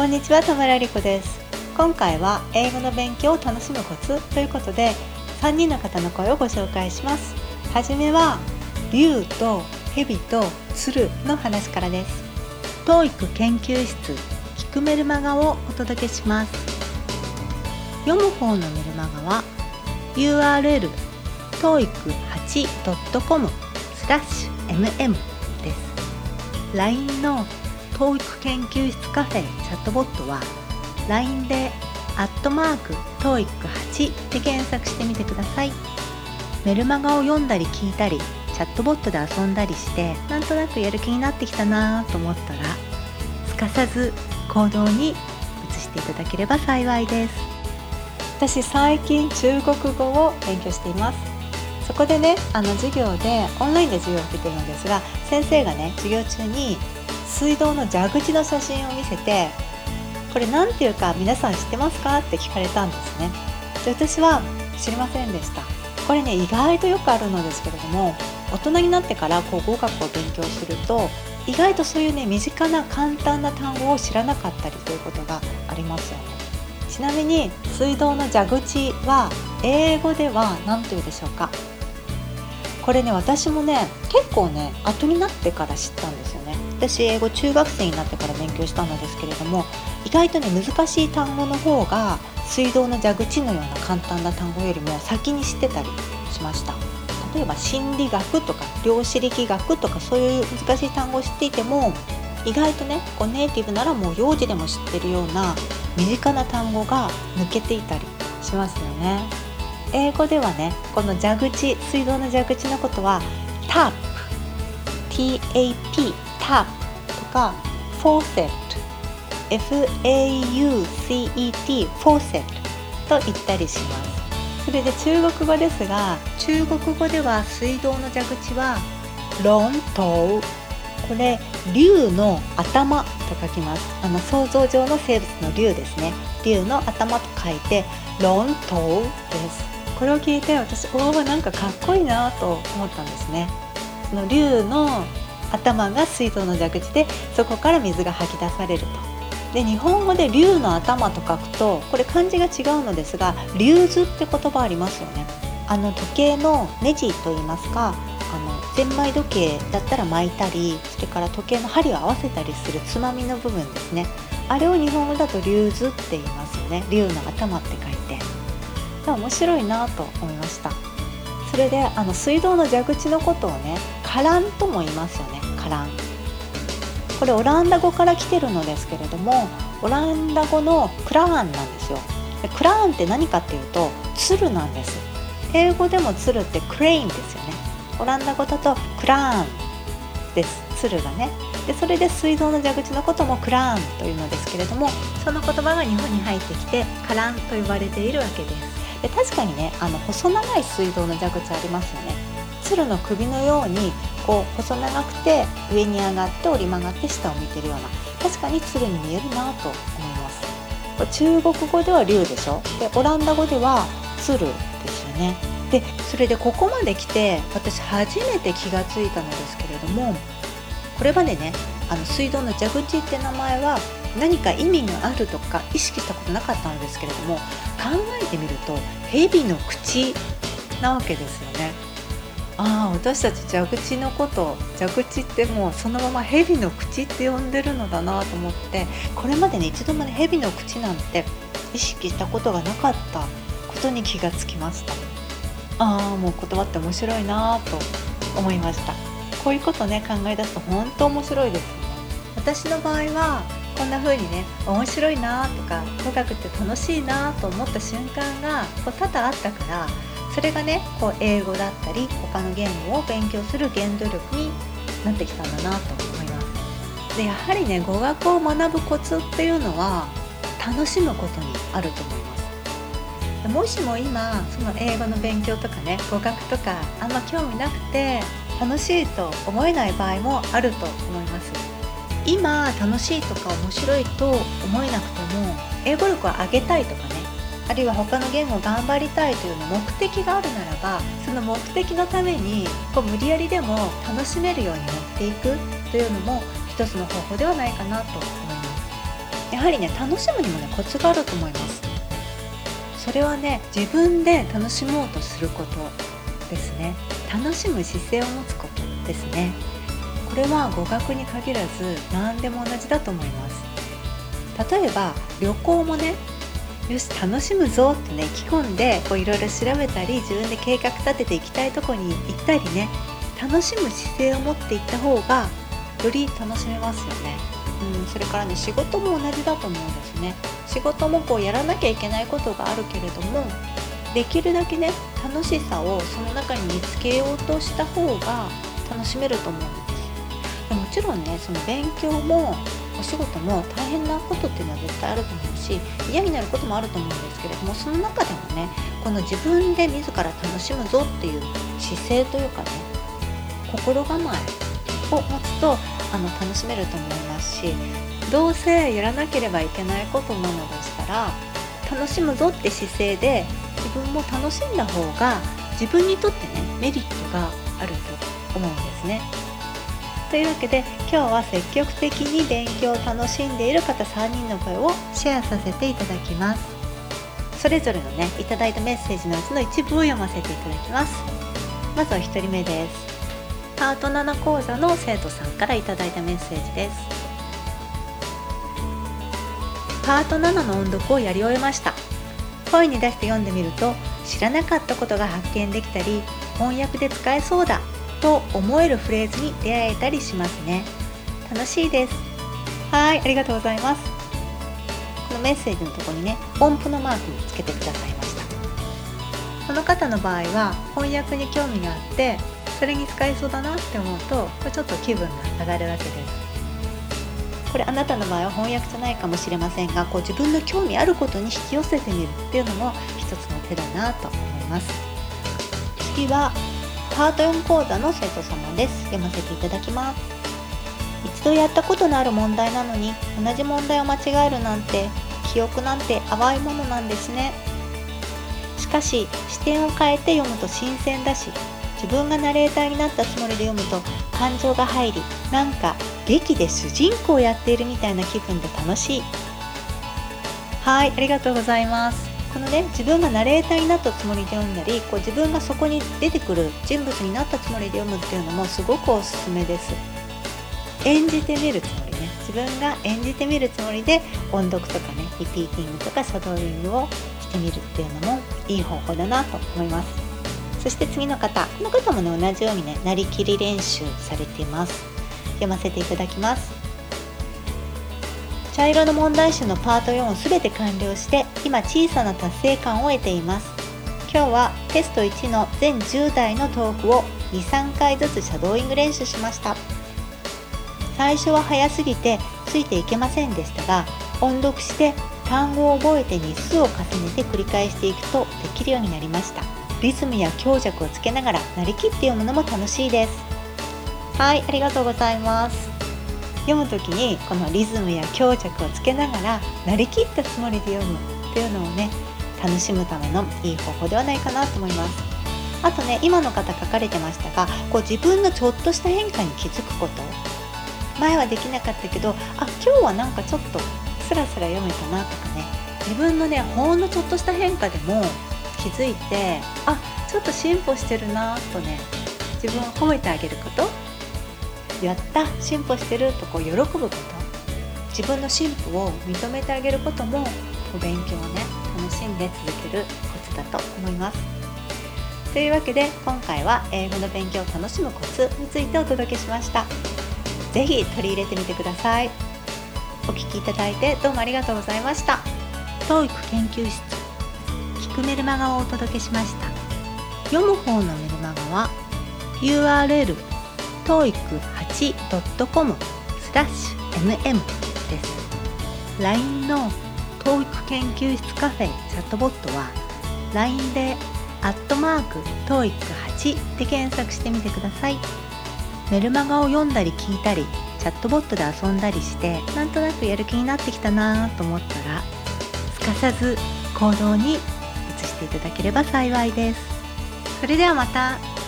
こんにちは田村理子です。今回は英語の勉強を楽しむコツということで3人の方の声をご紹介します。はじめは竜と蛇と鶴の話からです。TOEIC 研究室聞くメルマガをお届けします。読む方のメルマガは URL toeic8.com スラッシュ mm です。LINE の TOEIC 研究室カフェチャットボットは LINE でアットマーク TOEIC8 で検索してみてください。メルマガを読んだり聞いたりチャットボットで遊んだりしてなんとなくやる気になってきたなと思ったらすかさず行動に移していただければ幸いです。私最近中国語を勉強しています。そこでねあの授業でオンラインで授業を受けてるのですが先生がね授業中に水道の蛇口の写真を見せてこれ何ていうか皆さん知ってますか？って聞かれたんですね。で私は知りませんでした。これね意外とよくあるのですけれども大人になってからこう語学を勉強すると意外とそういうね身近な簡単な単語を知らなかったりということがありますよね。ちなみに水道の蛇口は英語では何というでしょうか？これね私もね結構ね後になってから知ったんですよ私英語中学生になってから勉強したのですけれども意外とね難しい単語の方が水道の蛇口のような簡単な単語よりも先に知ってたりしました。例えば心理学とか量子力学とかそういう難しい単語を知っていても意外とねこうネイティブならもう幼児でも知ってるような身近な単語が抜けていたりしますよね。英語ではねこの蛇口水道の蛇口のことは tap TAP tap とか faucet FAUCET フォーセットと言ったりします。それで中国語ですが中国語では水道の蛇口は論頭。これ竜の頭と書きます。あの想像上の生物の竜ですね。竜の頭と書いて論頭です。これを聞いて私おおなんかかっこいいなと思ったんですね。その竜の頭が水道の蛇口でそこから水が吐き出されると。で日本語で竜の頭と書くとこれ漢字が違うのですが竜図って言葉ありますよね。あの時計のネジといいますかあのゼンマイ時計だったら巻いたりそれから時計の針を合わせたりするつまみの部分ですね。あれを日本語だと竜図って言いますよね。竜の頭って書いて。面白いなと思いました。それであの水道の蛇口のことをねカランとも言いますよね。カラン。これオランダ語から来てるのですけれどもオランダ語のクラーンなんですよ。でクラーンって何かっていうと鶴なんです。英語でも鶴ってクレインですよね。オランダ語だとクラーンです。鶴がね。でそれで水道の蛇口のこともクラーンというのですけれどもその言葉が日本に入ってきてカランと呼ばれているわけです。で確かにねあの細長い水道の蛇口ありますよね。鶴の首のようにこう細長くて上に上がって折り曲がって下を見てるような確かに鶴に見えるなと思います。中国語では竜でしょ？でオランダ語では鶴ですよね。でそれでここまで来て私初めて気が付いたのですけれどもこれまでねあの水道の蛇口って名前は何か意味があるとか意識したことなかったのですけれども考えてみると蛇の口なわけですよね。ああ私たち蛇口のこと蛇口ってもうそのまま蛇の口って呼んでるのだなと思ってこれまでに一度もね蛇の口なんて意識したことがなかったことに気がつきました。ああもう言葉って面白いなと思いました。こういうことね考え出すと本当面白いです私の場合はこんな風にね面白いなとか語学って楽しいなと思った瞬間がこう多々あったからそれがねこう英語だったり他の言語を勉強する原動力になってきたんだなと思います。でやはりね語学を学ぶコツっていうのは楽しむことにあると思います。もしも今その英語の勉強とかね語学とかあんま興味なくて楽しいと思えない場合もあると思います。今楽しいとか面白いと思えなくても英語力を上げたいとかねあるいは他の言語を頑張りたいというの目的があるならばその目的のためにこう無理やりでも楽しめるように持っていくというのも一つの方法ではないかなと思います。やはりね楽しむにもねコツがあると思います。それはね自分で楽しもうとすることですね。楽しむ姿勢を持つことですね。これは語学に限らず何でも同じだと思います。例えば旅行もねよし楽しむぞってね意気込んでいろいろ調べたり自分で計画立てていきたいとこに行ったりね楽しむ姿勢を持っていった方がより楽しめますよね、うん、それからね仕事も同じだと思うんですね。仕事もこうやらなきゃいけないことがあるけれどもできるだけね楽しさをその中に見つけようとした方が楽しめると思うんですもちろんねその勉強もお仕事も大変なことっていうのは絶対あると思うし嫌になることもあると思うんですけれどもその中でもねこの自分で自ら楽しむぞっていう姿勢というかね心構えを持つとあの楽しめると思いますしどうせやらなければいけないことなのでしたら楽しむぞって姿勢で自分も楽しんだ方が自分にとってねメリットがあると思うんですね。というわけで今日は積極的に勉強を楽しんでいる方3人の声をシェアさせていただきます。それぞれのねいただいたメッセージのうちの一部を読ませていただきます。まずは1人目です。パート7講座の生徒さんからいただいたメッセージです。パート7の音読をやり終えました。声に出して読んでみると知らなかったことが発見できたり翻訳で使えそうだ。と思えるフレーズに出会えたりしますね。楽しいです。はいありがとうございます。このメッセージのとこにね音符のマークにつけてくださいました。この方の場合は翻訳に興味があってそれに使えそうだなって思うとこれちょっと気分が上がるわけです。これあなたの場合は翻訳じゃないかもしれませんがこう自分の興味あることに引き寄せてみるっていうのも一つの手だなと思います。次はパート4講座の生徒様です。読ませていただきます。一度やったことのある問題なのに同じ問題を間違えるなんて記憶なんて淡いものなんですね。しかし視点を変えて読むと新鮮だし自分がナレーターになったつもりで読むと感情が入りなんか劇で主人公をやっているみたいな気分で楽しい。はいありがとうございます。このね自分がナレーターになったつもりで読んだりこう自分がそこに出てくる人物になったつもりで読むっていうのもすごくおすすめです。演じてみるつもりね。自分が演じてみるつもりで音読とかねリピーティングとかシャドーイングをしてみるっていうのもいい方法だなと思います。そして次の方この方もね同じようにねなりきり練習されています。読ませていただきます。茶色の問題集のパート4を全て完了して今小さな達成感を得ています。今日はテスト1の全10台のトークを23回ずつシャドーイング練習しました。最初は早すぎてついていけませんでしたが音読して単語を覚えて日数を重ねて繰り返していくとできるようになりました。リズムや強弱をつけながらなりきって読むのも楽しいです。はいありがとうございます。読む時にこのリズムや強弱をつけながらなりきったつもりで読むっていうのをね楽しむためのいい方法ではないかなと思います。あとね今の方書かれてましたがこう自分のちょっとした変化に気づくこと。前はできなかったけどあ今日はなんかちょっとスラスラ読めたなとかね。自分のねほんのちょっとした変化でも気づいてあちょっと進歩してるなとね自分を褒めてあげること。やった進歩してるとこう喜ぶこと。自分の進歩を認めてあげることもお勉強をね楽しんで続けるコツだと思います。というわけで今回は英語の勉強を楽しむコツについてお届けしました。是非取り入れてみてください。お聴きいただいてどうもありがとうございました。TOEIC 研究室。聞くメルマガをお届けしました。読む方のメルマガは URL toeic8.com スラッシュ mm です。LINE の TOEIC 研究室カフェチャットボットは LINE でアットマーク TOEIC8 で検索してみてください。メルマガを読んだり聞いたりチャットボットで遊んだりしてなんとなくやる気になってきたなと思ったらすかさず行動に移していただければ幸いです。それではまた。